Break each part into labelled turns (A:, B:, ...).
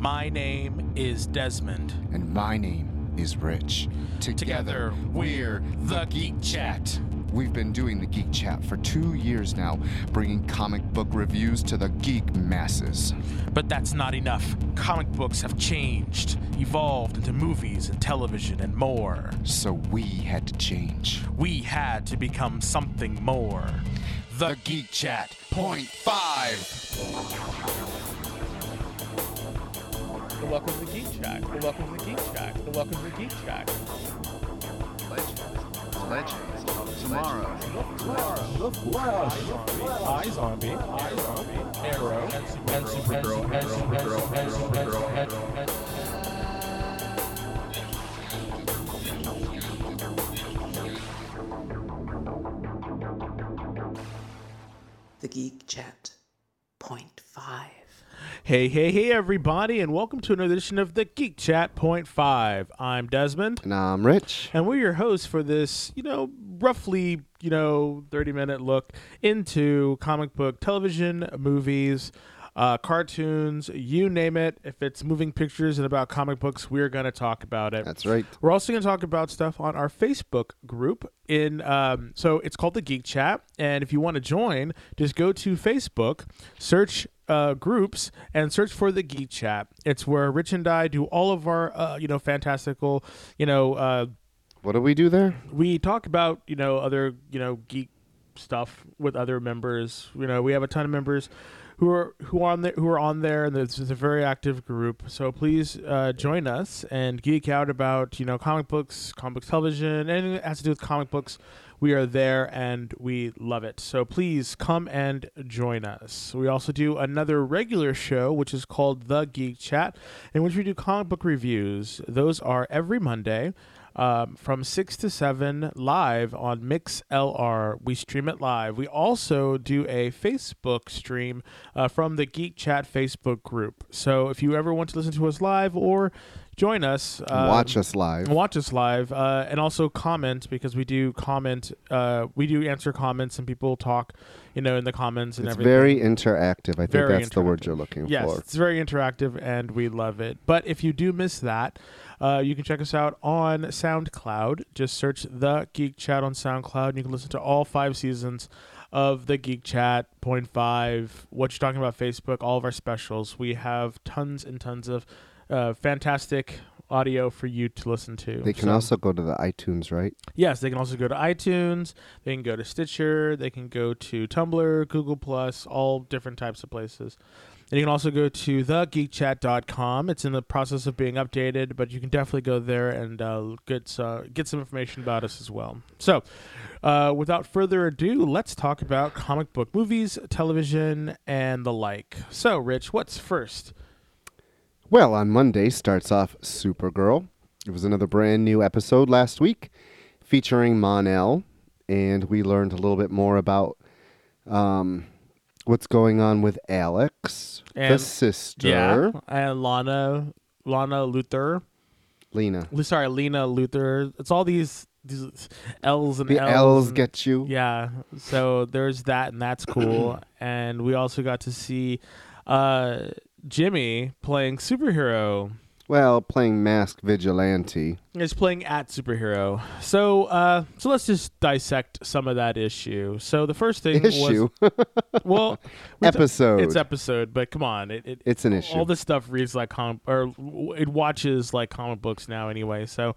A: My name is Desmond.
B: And my name is Rich.
A: Together, we're the Geek Chat.
B: We've been doing the Geek Chat for two years now, bringing comic book reviews to the geek masses.
A: But that's not enough. Comic books have changed, evolved into movies and television and more.
B: So we had to change.
A: We had to become something more. The, Geek Chat
B: Point five.
A: Welcome to the Geek Chat. The welcome to the Geek Chat. The welcome to the Geek Chat.
C: Tomorrow.
A: I Zombie, I Zombie, Arrow, and Supergirl, and Supergirl, and Supergirl, and Supergirl.
D: The Geek Chat.
A: Hey, hey, hey, everybody, and welcome to another edition of the Geek Chat Point Five. I'm Desmond,
C: And I'm Rich.
A: and we're your hosts for this, you know, roughly, you know, 30 minute look into comic book television, movies, uh, cartoons, you name it. If it's moving pictures and about comic books, we're going to talk about it.
C: That's right.
A: We're also going to talk about stuff on our Facebook group. In um, so it's called the Geek Chat, and if you want to join, just go to Facebook, search uh, groups, and search for the Geek Chat. It's where Rich and I do all of our uh, you know fantastical, you know, uh,
C: What do we do there?
A: we talk about you know other you know geek stuff with other members. You know, we have a ton of members who are who on there who are on there, and it's, it's a very active group. So please uh, join us and geek out about you know comic books, comic books television, anything that has to do with comic books. We are there and we love it. So please come and join us. We also do another regular show, which is called The Geek Chat, in which we do comic book reviews. Those are every Monday um, from 6 to 7 live on MixLR. We stream it live. We also do a Facebook stream uh, from the Geek Chat Facebook group. So if you ever want to listen to us live or join us, um,
C: Watch us live.
A: watch us live uh, and also comment because we do comment uh, we do answer comments and people talk you know in the comments and
C: It's
A: everything
C: very interactive. I think that's the word you're looking
A: yes
C: for.
A: it's very interactive and we love it but if you do miss that uh, you can check us out on soundcloud just search the geek chat on soundcloud and you can listen to all five seasons of the geek chat point five what you're talking about facebook all of our specials we have tons and tons of uh, fantastic audio for you to listen to
C: They can
A: So-
C: also go to the iTunes, right?
A: Yes, they can also go to iTunes. They can go to Stitcher. They can go to Tumblr, Google Plus, all different types of places. And you can also go to thegeekchat.com. It's in the process of being updated, but you can definitely go there and uh, get uh, get some information about us as well. So, uh, without further ado, let's talk about comic book movies, television, and the like. So, Rich, what's first?
C: Well, on Monday starts off Supergirl. It was another brand new episode last week featuring Mon-El, and we learned a little bit more about um, what's going on with Alex, the
A: And-
C: sister,
A: Yeah, and Lana, Lana Luthor.
C: Lena.
A: Sorry, Lena Luthor. It's all these these L's and
C: The
A: L's.
C: L's
A: and-
C: get you.
A: yeah. So there's that, and that's cool. and we also got to see uh, Jimmy playing superhero.
C: Well, playing masked vigilante.
A: Is playing at superhero. So uh, so let's just dissect some of that issue. So the first thing
C: Issue.
A: was well we t-
C: Episode.
A: It's episode, but come on, it, it
C: It's an issue.
A: all this stuff reads like comic or it watches like comic books now anyway so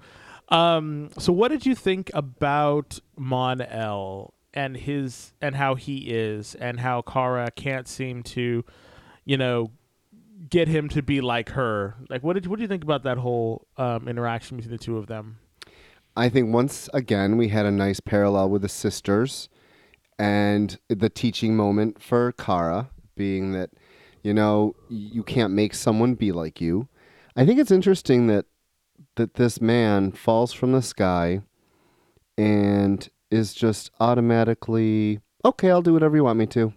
A: um so what did you think about mon el and his and how he is and how kara can't seem to you know get him to be like her like what did what do you think about that whole um interaction between the two of them
C: I think once again we had a nice parallel with the sisters and the teaching moment for Kara being that you know you can't make someone be like you. I think it's interesting that that this man falls from the sky and is just automatically okay, I'll do whatever you want me to.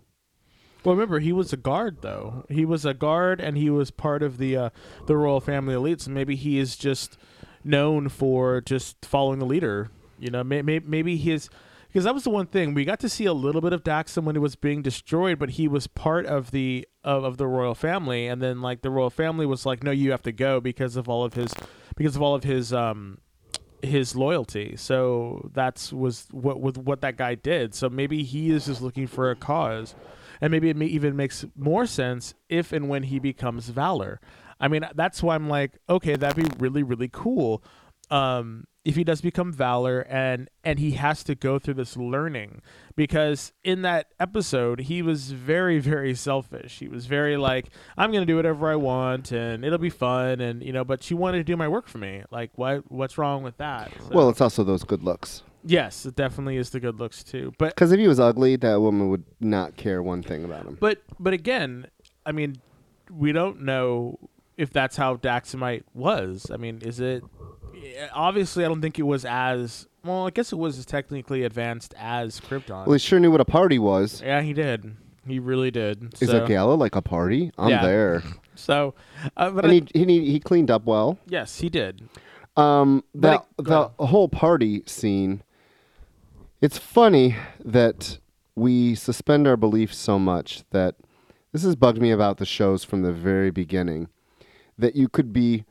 A: Well, remember he was a guard though. He was a guard, and he was part of the uh, the royal family elites. And maybe he is just known for just following the leader. You know, may, may, maybe he is because that was the one thing we got to see a little bit of Daxam when it was being destroyed, but he was part of the of, of the royal family, and then like the royal family was like, no, you have to go because of all of his because of all of his um his loyalty. So that's was what with what that guy did. So maybe he is just looking for a cause, and maybe it may even makes more sense if and when he becomes Valor. I mean, that's why I'm like, okay, that'd be really really cool. Um, if he does become Valor and and he has to go through this learning because in that episode he was very very selfish. He was very like I'm going to do whatever I want and it'll be fun and you know but she wanted to do my work for me. Like what what's wrong with that? So-
C: Well, it's also those good looks.
A: yes, it definitely is the good looks too. But
C: Because if he was ugly, that woman would not care one thing about him.
A: But but again, I mean, we don't know if that's how Daxamite was. I mean, is it? Obviously, I don't think it was as well. I guess it was as technically advanced as Krypton.
C: Well, he sure knew what a party was.
A: yeah, he did. He really did.
C: Is
A: so,
C: a gala like a party? I'm
A: Yeah.
C: there.
A: So, uh, but
C: And
A: I-
C: he, he he cleaned up well.
A: yes, he did.
C: Um, that
A: it-
C: the whole party scene. It's funny that we suspend our beliefs so much that this has bugged me about the shows from the very beginning. That you could be,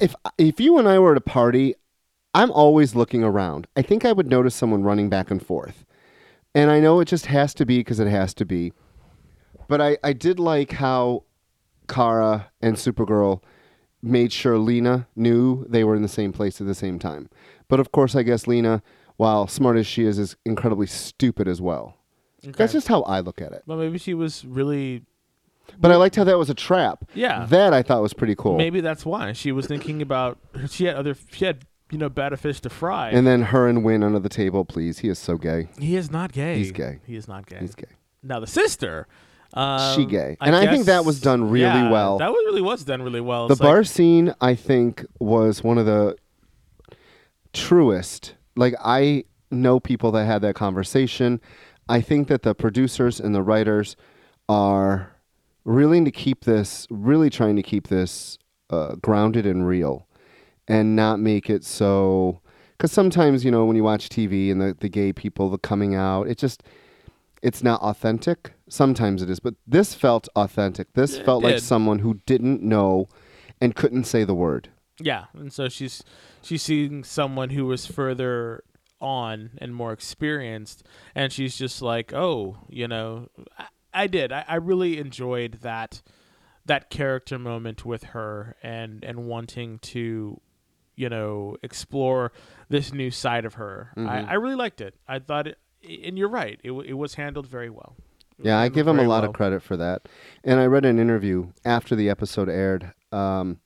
C: if if you and I were at a party, I'm always looking around. I think I would notice someone running back and forth, and I know it just has to be because it has to be. But I I did like how Kara and Supergirl made sure Lena knew they were in the same place at the same time. But of course, I guess Lena, while smart as she is, is incredibly stupid as well. That's just how I look at it.
A: Well, maybe she was really.
C: But I liked how that was a trap.
A: Yeah.
C: That I thought was pretty cool.
A: Maybe that's why she was thinking about. She had other. She had you know better fish to fry.
C: And then her and Winn under the table, please. He is so gay.
A: he is not gay.
C: He's gay.
A: He is not gay.
C: He's gay.
A: Now the sister, um,
C: She gay. And I think that was done really
A: yeah,
C: well.
A: That was really was done really well.
C: The
A: It's like-
C: bar scene, I think, was one of the truest. Like, I know people that had that conversation. I think that the producers and the writers are really to keep this, really trying to keep this uh, grounded and real and not make it so. Because sometimes, you know, when you watch TV and the, the gay people, the coming out, it just, it's not authentic. Sometimes it is, but this felt authentic. This
A: it
C: felt like
A: did.
C: someone who didn't know and couldn't say the word.
A: yeah, and so she's she's seeing someone who was further on and more experienced, and she's just like, oh, you know, I, I did. I, I really enjoyed that that character moment with her and and wanting to you know explore this new side of her
C: Mm-hmm.
A: I, I really liked it i thought it and you're right it, it was handled very well It
C: Yeah, I give him a lot
A: well.
C: of credit for that. And I read an interview after the episode aired. Um,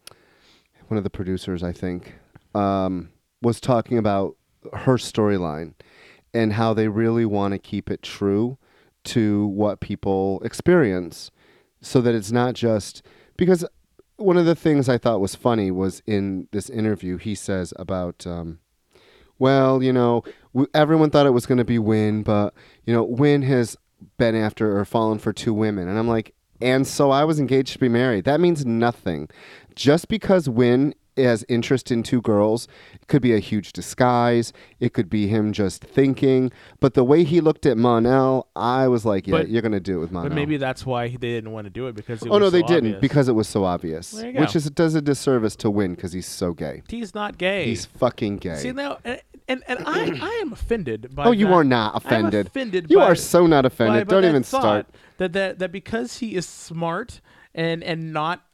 C: one of the producers, I think, um, was talking about her storyline and how they really want to keep it true to what people experience so that it's not just because one of the things I thought was funny was in this interview, he says about. Um, well, you know, everyone thought it was going to be Winn, but you know, Winn has been after or fallen for two women, and I'm like, and so I was engaged to be married. That means nothing. Just because Winn has interest in two girls, it could be a huge disguise. It could be him just thinking. But the way he looked at Mon-El, I was like, yeah,
A: But-
C: you're going to do it with Mon-El.
A: but maybe that's why they didn't want to do it because it
C: oh
A: was
C: no, they
A: so
C: didn't
A: obvious.
C: because it was so obvious,
A: There you
C: which
A: go.
C: is does a disservice to Winn because he's so gay.
A: he's not gay
C: He's fucking gay.
A: see now and and, and I, I am offended by
C: oh, you
A: that.
C: are not
A: I'm
C: offended.
A: offended
C: You
A: by-
C: are so not
A: by-
C: offended.
A: by
C: Don't
A: that
C: even
A: thought
C: start.
A: that, that that because he is smart and and not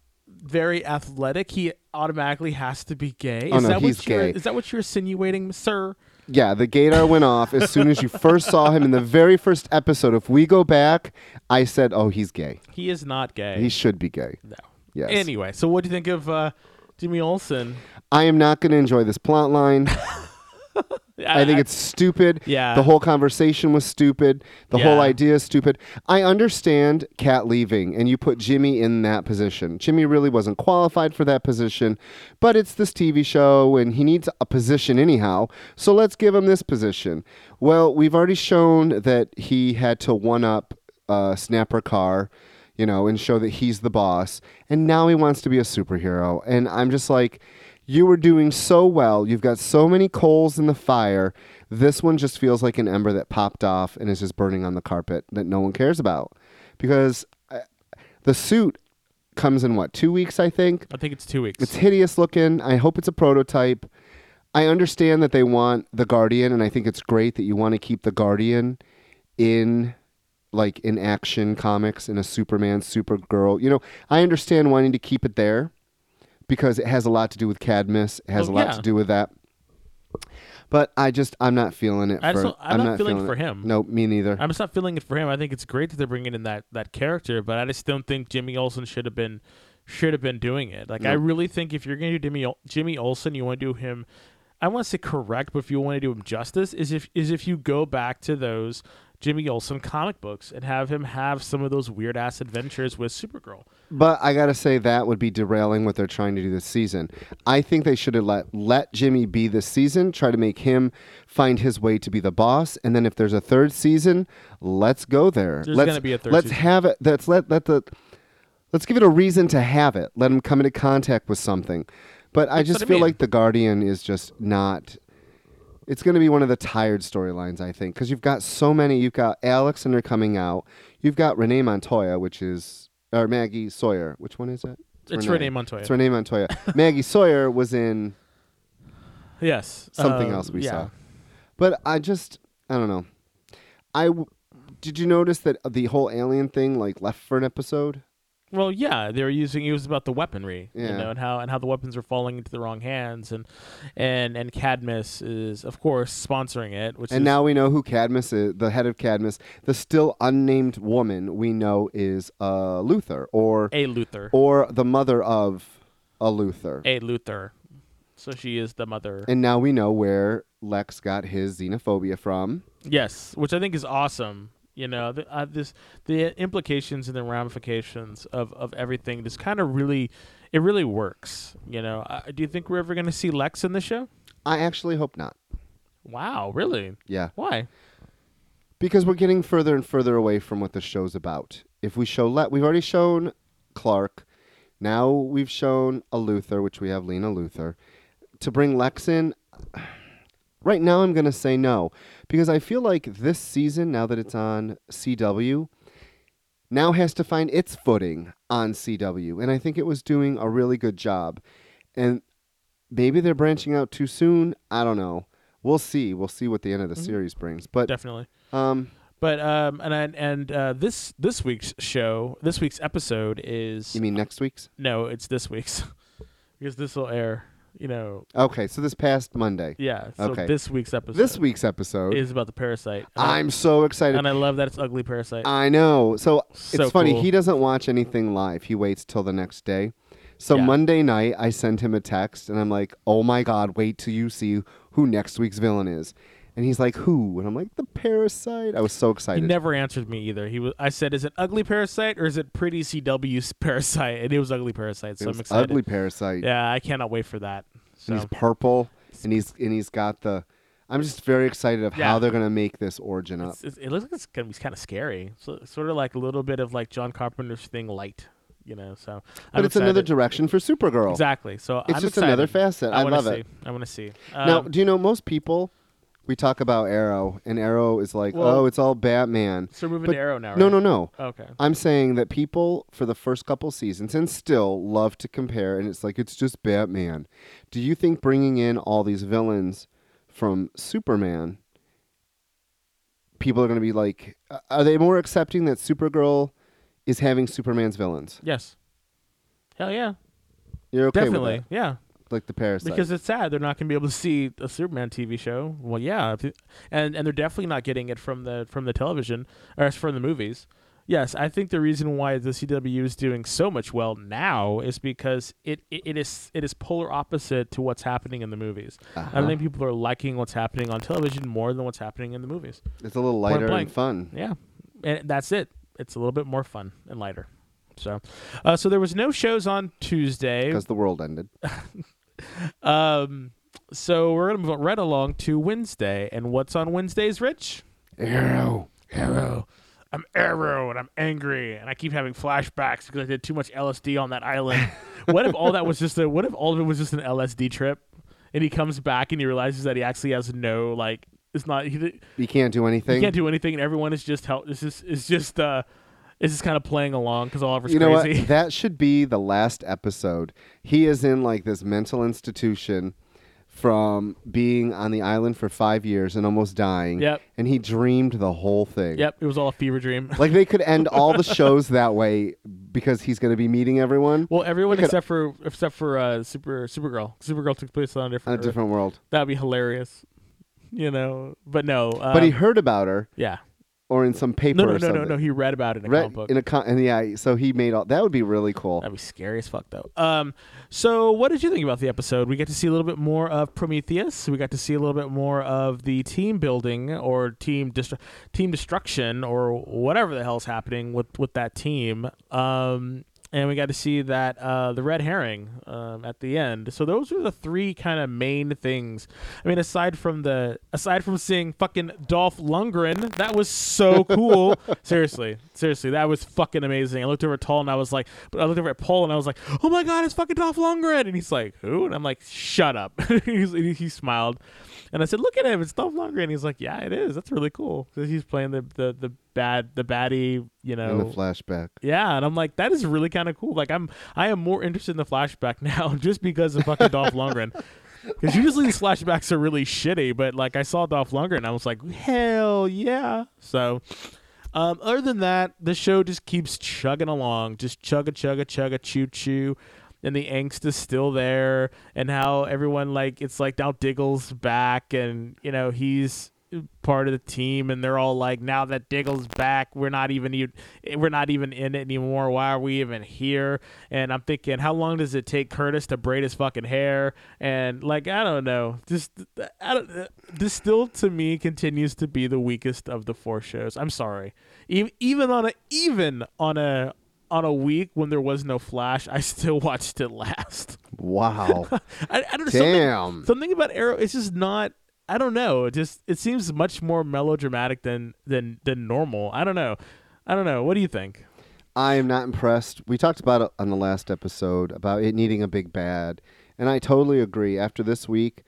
A: very athletic, he automatically has to be gay.
C: Oh,
A: is
C: no,
A: that
C: he's
A: what you're,
C: gay.
A: Is that what you're insinuating, sir?
C: Yeah, the gaydar went off as soon as you first saw him in the very first episode. If we go back, I said, "Oh, he's gay.
A: He is not gay.
C: He should be gay."
A: no.
C: Yes.
A: Anyway, so what do you think of uh, Jimmy Olsen?
C: I am not going to enjoy this plot line. I think it's stupid.
A: Yeah.
C: The whole conversation was stupid. The whole idea is stupid. I understand Cat leaving and you put Jimmy in that position. Jimmy really wasn't qualified for that position, but it's this TV show and he needs a position anyhow. So let's give him this position. Well, we've already shown that he had to one up uh, Snapper Carr, you know, and show that he's the boss. And now he wants to be a superhero. And I'm just like, you were doing so well. You've got so many coals in the fire. This one just feels like an ember that popped off and is just burning on the carpet that no one cares about. Because uh, The suit comes in what two weeks, I think.
A: I think it's two weeks.
C: It's hideous looking. I hope it's a prototype. I understand that they want the Guardian, and I think it's great that you want to keep the Guardian in like in action comics in a Superman, Supergirl. You know, I understand wanting to keep it there because it has a lot to do with Cadmus. It has
A: Oh,
C: a lot
A: yeah.
C: to do with that. But I just I'm not feeling it.
A: I
C: for,
A: don't- I'm not feeling it for him.
C: No, me neither.
A: I'm just not feeling it for him. I think it's great that they're bringing in that that character, but I just don't think Jimmy Olsen should have been should have been doing it. Like I really think if you're going to do Jimmy Jimmy Olsen, you want to do him. I want to say correct, but if you want to do him justice, is if is if you go back to those Jimmy Olsen comic books and have him have some of those weird ass adventures with Supergirl.
C: But I gotta say that would be derailing what they're trying to do this season. I think they should have let let Jimmy be this season, try to make him find his way to be the boss, and then if there's a third season, let's go there.
A: There's
C: let's,
A: gonna be a third
C: Let's
A: season.
C: have it. Let's let let the let's give it a reason to have it. Let him come into contact with something. But I just
A: I
C: feel
A: mean.
C: like the Guardian is just not. It's going to be one of the tired storylines, I think, because you've got so many. You've got Alex and they're coming out. You've got Renee Montoya, which is or Maggie Sawyer. Which one is it?
A: It's Renee Montoya.
C: It's Renee Montoya. Maggie Sawyer was in
A: Yes,
C: something
A: Um,
C: else we
A: yeah.
C: saw. But I just, I don't know. I w- did you notice that the whole alien thing like left for an episode?
A: Well, yeah, they were using it was about the weaponry, you know, and how and how the weapons were falling into the wrong hands, and and and Cadmus is of course sponsoring it, which
C: And
A: is
C: now we know who Cadmus is, the head of Cadmus. The still unnamed woman we know is uh, Luthor, or
A: a Luthor,
C: or the mother of a Luthor.
A: a Luthor. So she is the mother.
C: And now we know where Lex got his xenophobia from.
A: yes, which I think is awesome. You know, the, uh, this the implications and the ramifications of of everything just kind of really, it really works. You know, uh, do you think we're ever going to see Lex in the show?
C: I actually hope not.
A: Wow, really?
C: Yeah.
A: Why?
C: Because we're getting further and further away from what the show's about. If we show let we've already shown Clark. Now we've shown a Luthor, which we have Lena Luthor. To bring Lex in, right now I'm going to say no. Because I feel like this season, now that it's on CW, now has to find its footing on CW. And I think it was doing a really good job. And maybe they're branching out too soon. I don't know. We'll see. We'll see what the end of the
A: Mhm.
C: series brings. But
A: Definitely.
C: um,
A: But um and and, and uh, this this week's show, this week's episode is
C: you mean next week's?
A: no, it's this week's because this will air. You know,
C: Okay, so this past Monday.
A: yeah. So
C: Okay.
A: this week's episode.
C: This week's episode.
A: is about the parasite. And I-
C: I'm so excited.
A: and I love that it's ugly parasite.
C: I know. So,
A: So
C: it's funny.
A: cool.
C: He doesn't watch anything live. He waits till the next day. So
A: Yeah.
C: Monday night, I send him a text, and I'm like, "Oh my God, wait till you see who next week's villain is." And he's like, "Who?" And I'm like, "The parasite." I was so excited.
A: he never answered me either. He was. I said, "Is it ugly parasite or is it pretty CW parasite?" And it was ugly parasite.
C: it
A: So
C: was
A: I'm excited.
C: ugly parasite.
A: Yeah, I cannot wait for that. So
C: And he's purple, and he's and he's got the. I'm just very excited of
A: Yeah.
C: how they're gonna make this origin up.
A: it's, it's, it looks like it's gonna be kind of scary. So sort of like a little bit of like John Carpenter's thing, light. You know, so.
C: But
A: I'm
C: it's another direction for Supergirl.
A: Exactly. So
C: It's
A: I'm
C: just
A: excited.
C: another facet. I
A: wanna
C: love
A: see.
C: it.
A: I want to see.
C: now,
A: Um,
C: do you know most people? We talk about Arrow, and Arrow is like,
A: Well-
C: oh, it's all Batman.
A: so we're moving
C: but-
A: to Arrow now, right?
C: No, no, no.
A: Okay.
C: I'm saying that people for the first couple seasons and still love to compare, and it's like it's just Batman. Do you think bringing in all these villains from Superman, people are going to be like, uh, are they more accepting that Supergirl is having Superman's villains?
A: Yes. Hell yeah.
C: You're okay
A: Definitely.
C: with
A: Yeah.
C: Like the parasite.
A: Because it's sad they're not going to be able to see a Superman TV show. Well, yeah, and and they're definitely not getting it from the from the television or from the movies. Yes, I think the reason why the CW is doing so much well now is because it, it, it is it is polar opposite to what's happening in the movies. I
C: Uh-huh.
A: think people are liking what's happening on television more than what's happening in the movies.
C: it's a little lighter and fun.
A: Yeah, and that's it. It's a little bit more fun and lighter. So, uh, so there was no shows on Tuesday.
C: Because the world ended.
A: Um, so we're gonna move right along to Wednesday, and what's on Wednesdays, Rich?
C: Arrow.
A: Arrow. I'm Arrow, and I'm angry, and I keep having flashbacks because I did too much LSD on that island. what if all that was just a? What if all of it was just an LSD trip, and he comes back and he realizes that he actually has no like. It's not. He,
C: You can't do anything.
A: he can't do anything, and everyone is just help. It's just. It's just. Uh, is just kind of playing along because Oliver's
C: you know
A: crazy.
C: what? That should be the last episode. He is in like this mental institution from being on the island for five years and almost dying.
A: Yep.
C: And he dreamed the whole thing.
A: Yep, it was all a fever dream.
C: Like they could end all the shows that way because he's going to be meeting everyone
A: Well, everyone except for except for uh, Super Supergirl. Supergirl took place on a
C: on
A: different.
C: a
A: Earth.
C: different world.
A: That'd be hilarious. You know, but no. Um,
C: but he heard about her
A: yeah.
C: Or in some paper
A: No, no, no,
C: something.
A: no, no. He read about it in a
C: Read-
A: comic book.
C: in a con- and yeah, so he made all that would be really cool.
A: That'd be scary as fuck, though. Um, so what did you think about the episode? We get to see a little bit more of Prometheus. We got to see a little bit more of the team building or team destru- team destruction or whatever the hell's happening with with that team. Um, and we got to see that uh, the red herring um, at the end. So those are the three kind of main things. I mean, aside from the aside from seeing fucking Dolph Lundgren, that was so cool. seriously, seriously, that was fucking amazing. I looked over at Paul and I was like, but I looked over at Paul and I was like, oh my god, it's fucking Dolph Lundgren, and he's like, who? And I'm like, shut up. he's, he, he smiled, and I said, look at him, it's Dolph Lundgren. He's like, yeah, it is. That's really cool. he's playing the the the bad the baddie, you know,
C: in the flashback.
A: yeah, and I'm like, that is really kind of cool. Like, I'm I am more interested in the flashback now just because of fucking Dolph Lundgren. Because usually these flashbacks are really shitty, but like I saw Dolph Lundgren, and I was like, hell yeah. So, um, other than that, the show just keeps chugging along, just chugga chugga chugga choo choo. And the angst is still there, and how everyone like it's like now Diggle's back, and you know he's part of the team and they're all like now that Diggle's back we're not even e- we're not even in it anymore. Why are we even here? And I'm thinking how long does it take Curtis to braid his fucking hair? And like I don't know. Just I don't, this still to me continues to be the weakest of the four shows. I'm sorry. Even even on a even on a on a week when there was no Flash I still watched it last.
C: Wow.
A: I, I don't know something-
C: Damn.
A: something about Arrow it's just not I don't know. It just it seems much more melodramatic than than than normal. I don't know. I don't know. What do you think?
C: I am not impressed. We talked about it on the last episode about it needing a big bad, and I totally agree. After this week,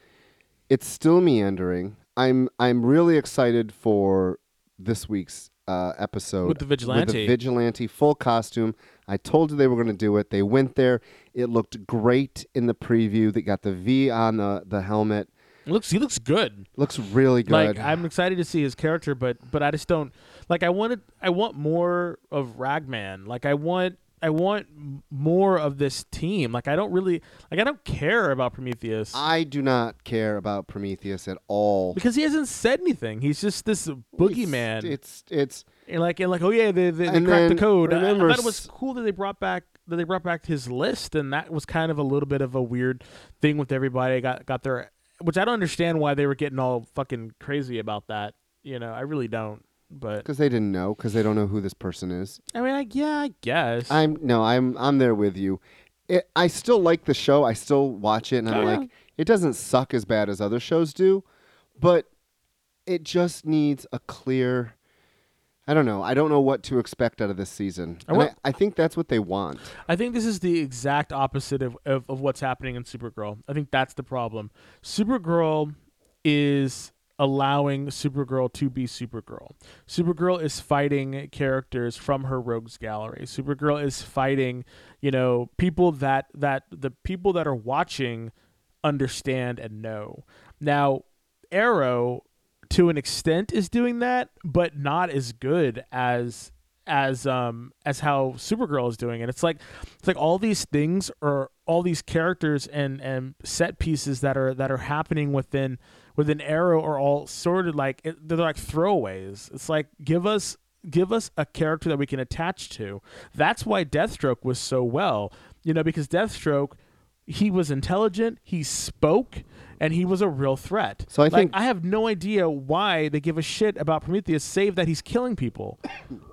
C: it's still meandering. I'm I'm really excited for this week's uh, episode
A: With the
C: With
A: vigilante.
C: the vigilante full costume. I told you they were going to do it. They went there. It looked great in the preview. They got the V on the the helmet.
A: Looks he looks good.
C: Looks really good.
A: Like I'm excited to see his character, but but I just don't like. I wanted I want more of Ragman. Like I want I want more of this team. Like I don't really like I don't care about Prometheus
C: I do not care about Prometheus at all.
A: because he hasn't said anything. He's just this boogeyman.
C: It's it's
A: and like and like oh yeah they they, they cracked the
C: then
A: code I- I, thought it was cool that they brought back that they brought back his list and that was kind of a little bit of a weird thing with everybody got got their which i don't understand why they were getting all fucking crazy about that you know i really don't but
C: because they didn't know because they don't know who this person is.
A: i mean I, yeah i guess
C: I'm no, I'm I'm there with you. It, I still like the show. I still watch it, and I'm
A: yeah.
C: like, it doesn't suck as bad as other shows do, but it just needs a clear. I don't know. I don't know what to expect out of this season.
A: I
C: And
A: want-
C: I, I think that's what they want.
A: I think this is the exact opposite of, of, of what's happening in Supergirl. I think that's the problem. Supergirl is allowing Supergirl to be Supergirl. Supergirl is fighting characters from her rogues gallery. Supergirl is fighting, you know, people that that the people that are watching understand and know. Now, Arrow to an extent is doing that, but not as good as as um as how Supergirl is doing it. It's like it's like all these things are all these characters and and set pieces that are that are happening within within Arrow are all sort of like they're like throwaways. It's like give us give us a character that we can attach to. That's why Deathstroke was so well, you know, because Deathstroke he was intelligent, he spoke, and he was a real threat.
C: So I
A: Like,
C: think-
A: I have no idea why they give a shit about Prometheus, save that he's killing people.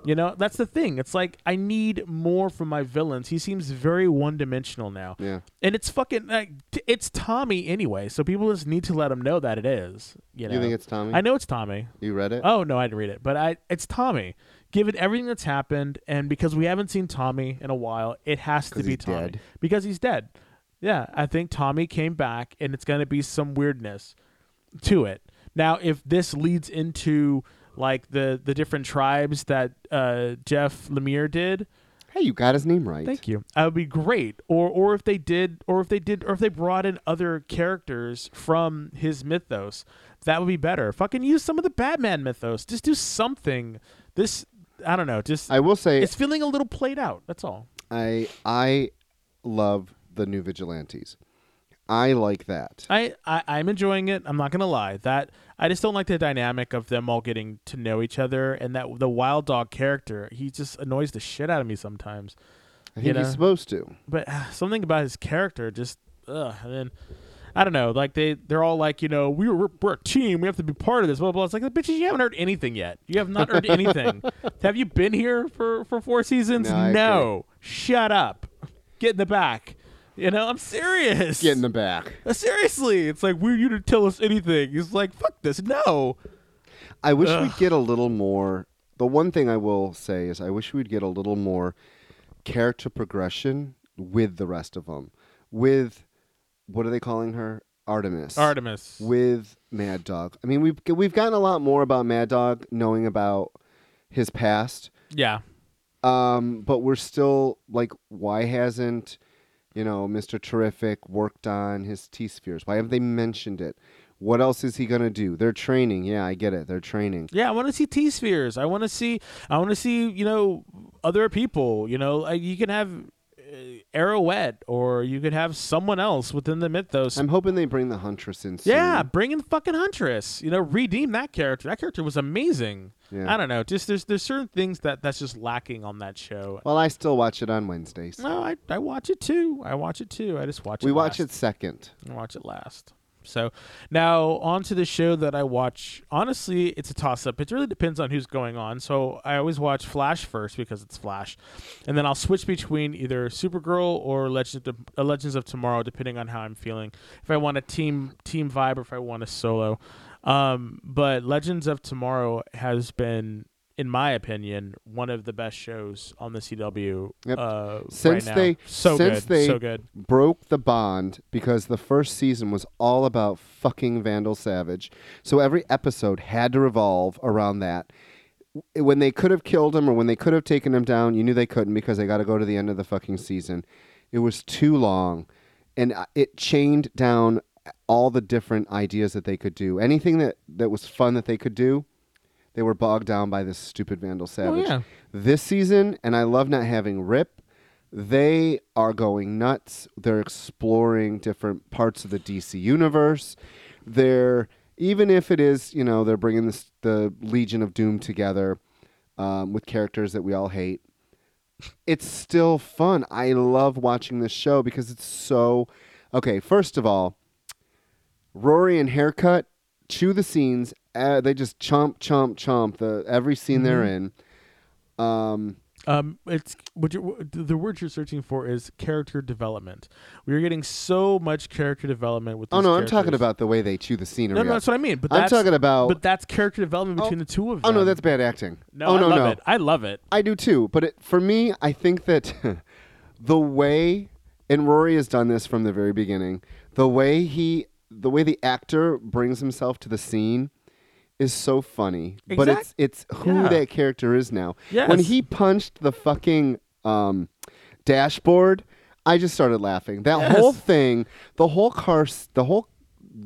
A: you know, that's the thing. It's like I need more from my villains. He seems very one-dimensional now,
C: Yeah.
A: and it's fucking like it's Tommy anyway. So people just need to let him know that it is. You know,
C: You think it's Tommy?
A: I know it's Tommy.
C: You read it?
A: Oh no, I didn't read it, but I it's Tommy. Given everything that's happened, and because we haven't seen Tommy in a while, it has to be Tommy
C: dead.
A: because he's dead. Yeah, I think Tommy came back, and it's gonna be some weirdness to it. Now, if this leads into like the the different tribes that uh, Jeff Lemire did.
C: Hey, you got his name right.
A: Thank you. That would be great. Or or if they did, or if they did, or if they brought in other characters from his mythos, that would be better. Fucking use some of the Batman mythos. Just do something. This I don't know. Just
C: I will say
A: it's feeling a little played out. That's all.
C: I I love the new vigilantes. I like that.
A: I, I I'm enjoying it. I'm not gonna lie. That I just don't like the dynamic of them all getting to know each other, and that the wild dog character. He just annoys the shit out of me sometimes.
C: I
A: you
C: think
A: know?
C: he's supposed to.
A: But uh, something about his character just ugh. And then I don't know. Like they they're all like you know we were we're a team. We have to be part of this. Blah blah. blah. It's like the bitches. You haven't heard anything yet. You have not heard anything. have you been here for for four seasons?
C: No,
A: no. Shut up. Get in the back. You know, I'm serious.
C: Get in the back.
A: Uh, Seriously, it's like we're you to tell us anything. He's like, fuck this. No.
C: I wish
A: Ugh.
C: we'd get a little more. The one thing I will say is I wish we'd get a little more character progression with the rest of them. With what are they calling her? Artemis.
A: Artemis.
C: With Mad Dog. I mean, we've we've gotten a lot more about Mad Dog, knowing about his past.
A: yeah.
C: Um, but we're still like, why hasn't you know Mr. Terrific worked on his T spheres? Why haven't they mentioned it? What else is he gonna do? They're training. Yeah, I get it. They're training.
A: Yeah, I want to see T spheres. I want to see. I want to see. You know, other people. You know, you can have Uh, Arrowette, or you could have someone else within the mythos.
C: I'm hoping they bring the Huntress in. Soon.
A: yeah, bring in fucking Huntress. You know, redeem that character. That character was amazing.
C: Yeah.
A: I don't know. Just there's there's certain things that that's just lacking on that show.
C: Well, I still watch it on Wednesdays.
A: No, I I watch it too. I watch it too. I just watch it.
C: we
A: it.
C: watch
A: last.
C: it second.
A: and watch it last. So now on to the show that I watch. Honestly, it's a toss up. It really depends on who's going on. So I always watch Flash first because it's Flash, and then I'll switch between either Supergirl or Legends of, uh, Legends of Tomorrow, depending on how I'm feeling. If I want a team team vibe or if I want a solo. Um, but Legends of Tomorrow has been, in my opinion, one of the best shows on the CW.
C: Yep.
A: Uh,
C: Since
A: right now.
C: they-
A: so
C: since
A: good,
C: they-
A: so good.
C: Broke the bond because the first season was all about fucking Vandal Savage. So every episode had to revolve around that. When they could have killed him or when they could have taken him down, you knew they couldn't because they got to go to the end of the fucking season. It was too long, and uh, it chained down all the different ideas that they could do. Anything that that was fun that they could do, they were bogged down by this stupid Vandal Savage.
A: yeah.
C: This season, and I love not having Rip. They are going nuts. They're exploring different parts of the DC universe. They're even if it is, you know, they're bringing this the Legion of Doom together um, with characters that we all hate. It's still fun. I love watching this show because it's so okay. First of all, Rory and haircut chew the scenes. Uh, they just chomp, chomp, chomp the every scene they're in. Um,
A: Um, it's what you the word you're searching for is character development. We're getting so much character development with.
C: oh no, I'm talking about the way they chew the scenery.
A: No, no,
C: up.
A: that's what I mean. But
C: I'm
A: that's,
C: talking about.
A: But that's character development
C: Oh,
A: between the two of them.
C: oh no, that's bad acting.
A: no.
C: oh
A: I
C: no,
A: love
C: no,
A: it. I love it.
C: I do too. But it, for me, I think that the way and Rory has done this from the very beginning. The way he, the way the actor brings himself to the scene. Is so funny, but it's it's who
A: Yeah.
C: that character is now. When he punched the fucking um, dashboard, I just started laughing. That
A: Yes.
C: whole thing, the whole car, the whole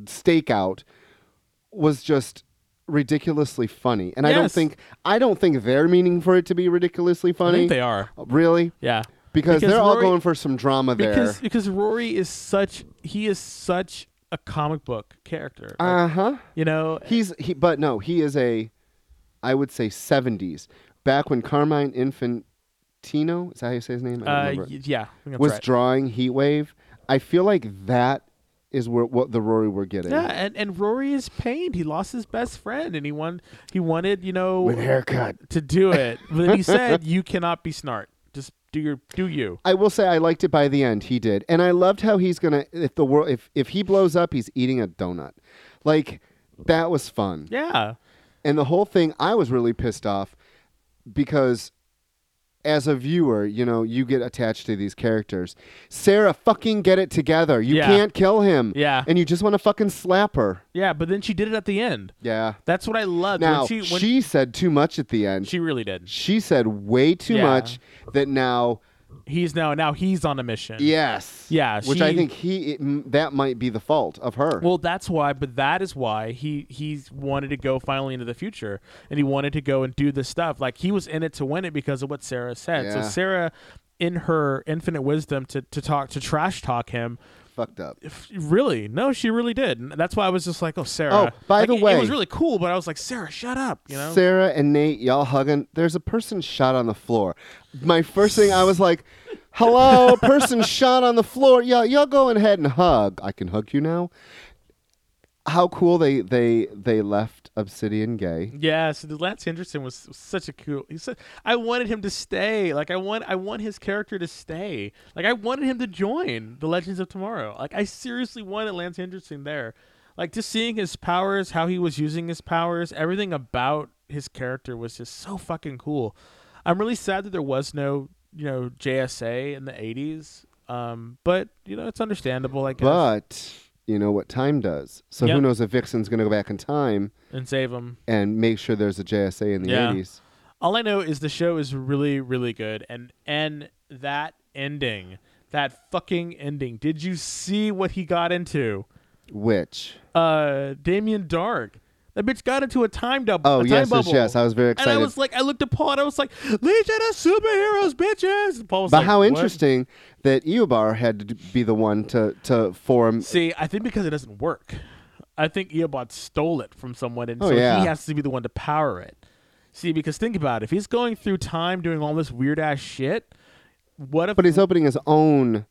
C: stakeout was just ridiculously funny. And I don't think I don't think they're meaning for it to be ridiculously
A: I
C: funny.
A: think they are.
C: Really?
A: Yeah.
C: Because,
A: Because
C: they're all going for some drama there.
A: Because because Rory is such he is such a comic book character. Like,
C: uh huh.
A: you know.
C: He's he, but no, he is a, I would say seventies. Back when Carmine Infantino, is that how you say his name? I
A: Uh, y- yeah. I think that's
C: was
A: right.
C: drawing Heat Wave. I feel like that is where, what the Rory we're getting.
A: Yeah, and, and Rory is pained. He lost his best friend, and he won. He wanted, you know,
C: With haircut.
A: to do it. But then he said, "You cannot be Snart. Do your do you."
C: I will say I liked it by the end. He did, and I loved how he's gonna if the world if if he blows up, he's eating a donut. Like that was fun.
A: Yeah.
C: And the whole thing, I was really pissed off because as a viewer, you know, you get attached to these characters. Sarah, fucking get it together. You
A: Yeah.
C: can't kill him.
A: Yeah.
C: And you just want to fucking slap her.
A: Yeah, but then she did it at the end.
C: Yeah.
A: That's what I loved.
C: Now,
A: when she, when
C: she said too much at the end.
A: she really did.
C: She said way too
A: Yeah.
C: much that now,
A: He's now now he's on a mission.
C: yes.
A: Yeah,
C: Which I think he it, that might be the fault of her.
A: Well, that's why, but that is why he he wanted to go finally into the future, and he wanted to go and do this stuff. Like he was in it to win it because of what Sarah said. So Sarah, in her infinite wisdom, to to talk to trash talk him.
C: Fucked up.
A: If, really, no, she really did. And that's why I was just like, oh, Sarah.
C: Oh, by
A: Like,
C: the
A: it- it was really cool, but I was like, Sarah, shut up. You know.
C: Sarah and Nate, y'all hugging. There's a person shot on the floor. My first thing, I was like, "Hello, person shot on the floor. Y'all, y'all go ahead and hug. I can hug you now." How cool they they they left Obsidian gay.
A: Yes, the Lance Henderson was such a cool. He said, "I wanted him to stay. Like I want, I want his character to stay. Like I wanted him to join the Legends of Tomorrow. Like I seriously wanted Lance Henderson there. Like just seeing his powers, how he was using his powers, everything about his character was just so fucking cool. I'm really sad that there was no, you know, JSA in the '80s. Um, but you know, it's understandable. I guess.
C: But you know what time does. So
A: Yep.
C: who knows if Vixen's going to go back in time
A: and save him.
C: and make sure there's a JSA in the
A: Yeah.
C: 80s.
A: all I know is the show is really, really good, and and that ending, that fucking ending. Did you see what he got into?
C: Which?
A: Uh, Damien Darhk. That bitch got into a time double.
C: Oh yes, yes,
A: bubble.
C: yes. I was very excited. and.
A: I was like, I looked at Paul and I was like, Legion of Superheroes, bitches. And Paul was
C: but
A: like,
C: how
A: "What?"
C: interesting that Eobard had to be the one to to form.
A: See, I think because it doesn't work. I think Eobard stole it from someone, and
C: Oh,
A: so
C: yeah.
A: he has to be the one to power it. See, because think about it. If he's going through time doing all this weird ass shit, what if
C: But he's opening his own.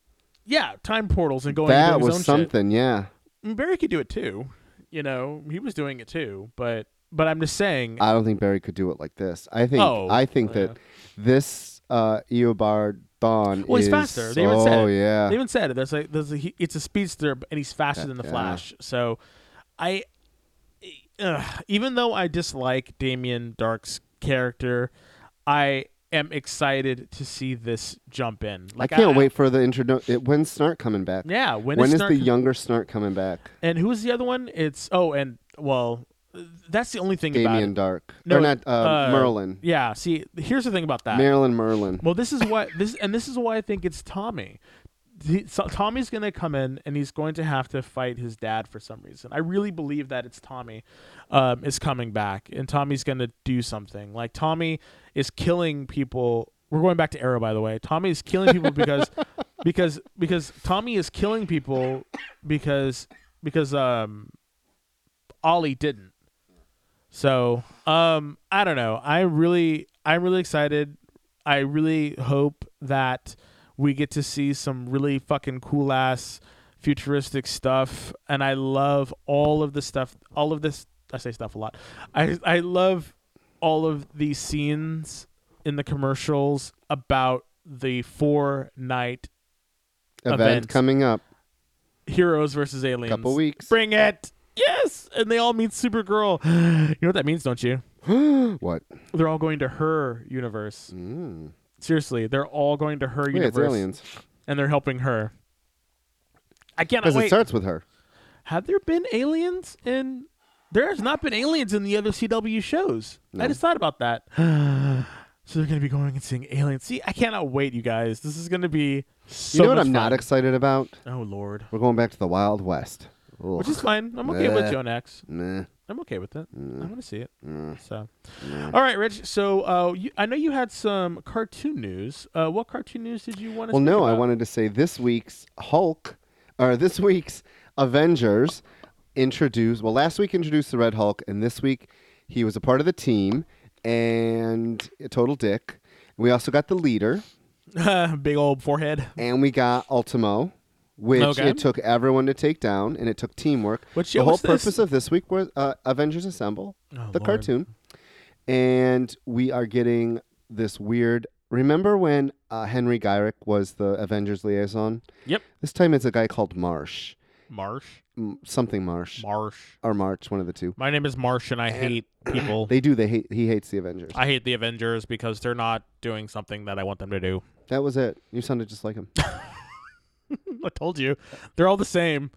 A: Yeah, time portals and going.
C: that
A: his
C: was
A: own
C: something. Yeah.
A: Shit. I mean, Barry could do it too. You know, he was doing it too. But but I'm just saying.
C: I don't think Barry could do it like this. I think
A: Oh,
C: I think
A: yeah.
C: that this uh, Eobard Thawne
A: well, he's
C: is
A: faster. They even said.
C: oh
A: it.
C: yeah.
A: They even said it. There's like there's a, he, it's a speedster, and he's faster than the
C: Yeah.
A: Flash. So, I, uh, even though I dislike Damien Darhk's character, I am excited to see this jump in. Like
C: I can't wait for the intro. It, when's Snart coming back?
A: Yeah, when,
C: when
A: is,
C: is the
A: com-
C: younger Snart coming back?
A: And who's the other one? It's oh, and well, that's the only thing about
C: Damien
A: it.
C: Dark.
A: No,
C: or not uh,
A: uh,
C: Merlyn.
A: Yeah. See, here's the thing about that.
C: Marilyn Merlyn.
A: Well, this is what this, and this is why I think it's Tommy. The- so Tommy's going to come in, and he's going to have to fight his dad for some reason. I really believe that it's Tommy um, is coming back, and Tommy's going to do something. Like Tommy is killing people. We're going back to Arrow, by the way. Tommy is killing people because because because Tommy is killing people because because um Ollie didn't. So, um, I don't know. I really, I'm really excited. I really hope that we get to see some really fucking cool ass futuristic stuff. And I love all of the stuff, all of this. I say stuff a lot. I, I love all of these scenes in the commercials about the four night
C: Event
A: event.
C: coming up.
A: heroes versus aliens.
C: Couple weeks.
A: Bring it. Yes. And they all meet Supergirl. You know what that means, don't you?
C: what?
A: They're all going to her universe.
C: Mm.
A: Seriously, they're all going to her oh,
C: Wait, it's
A: universe,
C: aliens.
A: and they're helping her. I cannot
C: Because
A: wait.
C: Because it starts with her.
A: Have there been aliens in? There has not been aliens in the other CW shows.
C: No.
A: I just thought about that. so they're going to be going and seeing aliens. See, I cannot wait, you guys. This is going to be so
C: you know what
A: much
C: I'm not
A: fun.
C: excited about?
A: Oh Lord,
C: We're going back to the Wild West. Ugh.
A: which is fine. I'm okay with
C: Nah.
A: Jonah Hex.
C: Nah.
A: I'm okay with it. I want to see it.
C: Mm.
A: So,
C: Nah.
A: all right, Rich. So, uh, you, I know you had some cartoon news. Uh, what cartoon news did you want to?
C: Well, no, I wanted to say this week's Hulk, or this week's Avengers introduced. Well, last week introduced the Red Hulk, and this week he was a part of the team and a total dick. We also got the leader,
A: Big old forehead.
C: and we got Ultimo, which
A: Okay.
C: it took everyone to take down, and it took teamwork.
A: What
C: the whole
A: was this?
C: purpose of this week was uh, Avengers Assemble,
A: Oh,
C: the
A: Lord.
C: cartoon, and we are getting this weird. Remember when uh, Henry Gyrich was the Avengers liaison?
A: Yep.
C: This time it's a guy called Marsh,
A: Marsh.
C: M- something Marsh
A: Marsh.
C: or March, one of the two.
A: My name is Marsh, and I hate people.
C: They do. They hate. He hates the Avengers.
A: I hate the Avengers because they're not doing something that I want them to do.
C: that was it. You sounded just like him.
A: I told you, they're all the same.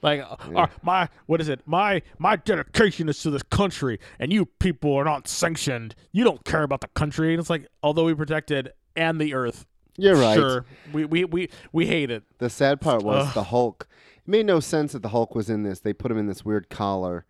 A: Like uh,
C: Yeah.
A: uh, my what is it? My my dedication is to this country, and you people are not sanctioned. You don't care about the country. And it's like, although we protected and the earth,
C: You're right.
A: Sure, we we we we hate it.
C: The sad part was
A: Ugh.
C: the Hulk. It made no sense that the Hulk was in this. They put him in this weird collar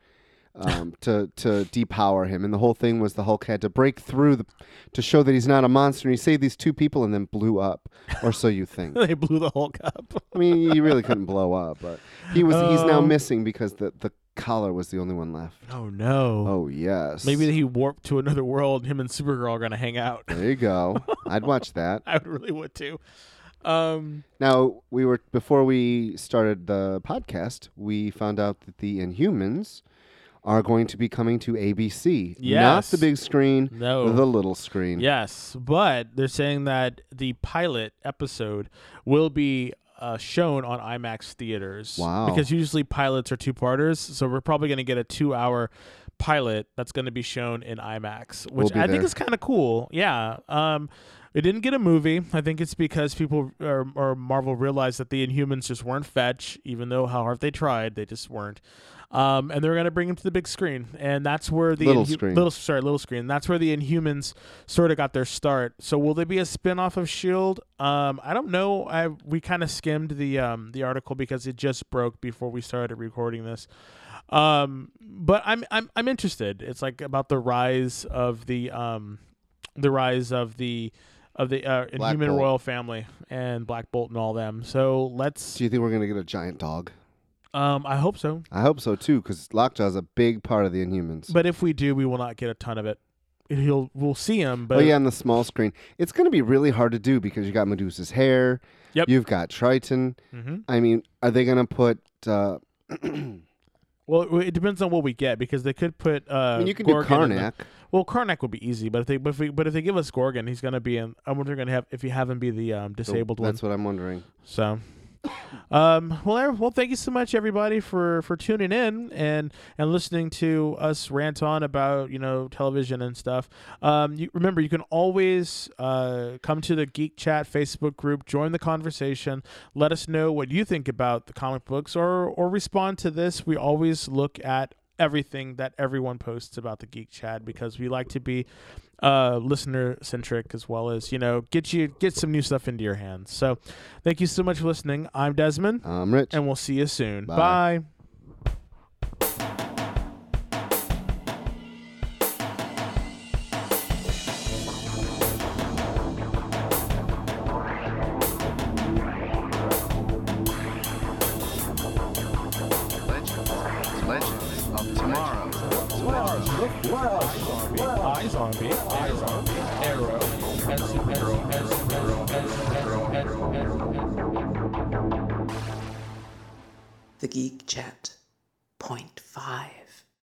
C: um, to to depower him, and the whole thing was the Hulk had to break through the, to show that he's not a monster. And he saved these two people and then blew up, or so you think.
A: they blew the Hulk up.
C: I mean, he really couldn't blow up, but he was. he's now
A: Oh.
C: missing because the the collar was the only one left.
A: Oh no.
C: Oh yes.
A: Maybe he warped to another world. Him and Supergirl are gonna hang out.
C: There you go. I'd watch that.
A: I would really would too. Um,
C: Now we were before we started the podcast. We found out that the Inhumans are going to be coming to ABC, not the big screen,
A: no.
C: the little screen.
A: Yes, but they're saying that the pilot episode will be uh, shown on IMAX theaters.
C: Wow.
A: Because usually pilots are two parters, so we're probably going to get a two-hour pilot that's going to be shown in IMAX, which
C: We'll
A: I think is kind of cool. Yeah. Um, it didn't get a movie. I think it's because people or, or Marvel realized that the Inhumans just weren't fetch, even though how hard they tried, they just weren't. Um, and they're going to bring him to the big screen, and that's where the
C: Little screen.
A: little sorry little screen. That's where the Inhumans sort of got their start. So will they be a spin-off of Shield? Um, I don't know. I we kind of skimmed the um the article because it just broke before we started recording this. Um, but I'm I'm I'm interested. It's like about the rise of the um the rise of the of the uh, Inhuman
C: Bolt.
A: royal family and Black Bolt and all them. So let's.
C: Do you think we're gonna get a giant dog?
A: Um, I hope so.
C: I hope so too, because Lockjaw's a big part of the Inhumans.
A: But if we do, we will not get a ton of it. He'll we'll see him, but
C: oh yeah, on the small screen, it's gonna be really hard to do because you got Medusa's hair.
A: Yep.
C: You've got Triton.
A: hmm
C: I mean, are they gonna put? Uh,
A: Well, it- depends on what we get because they could put. Uh,
C: I mean, you can
A: Gorgon
C: do
A: in the-
C: Karnak.
A: well, Karnak would be easy, but if they but if, we, but if they give us Gorgon, he's gonna be in. I wonder they're gonna have if you have him be the um,
C: So
A: disabled one.
C: That's what I'm wondering.
A: So, um, well, well, thank you so much, everybody, for for tuning in and and listening to us rant on about you know television and stuff. Um, you remember you can always uh come to the Geek Chat Facebook group, join the conversation, let us know what you think about the comic books, or or respond to this. We always look at everything that everyone posts about the Geek Chat because we like to be uh listener centric as well as you know get you get some new stuff into your hands so thank you so much for listening i'm desmond
C: I'm Rich.
A: and we'll see you soon
C: Bye.
A: bye.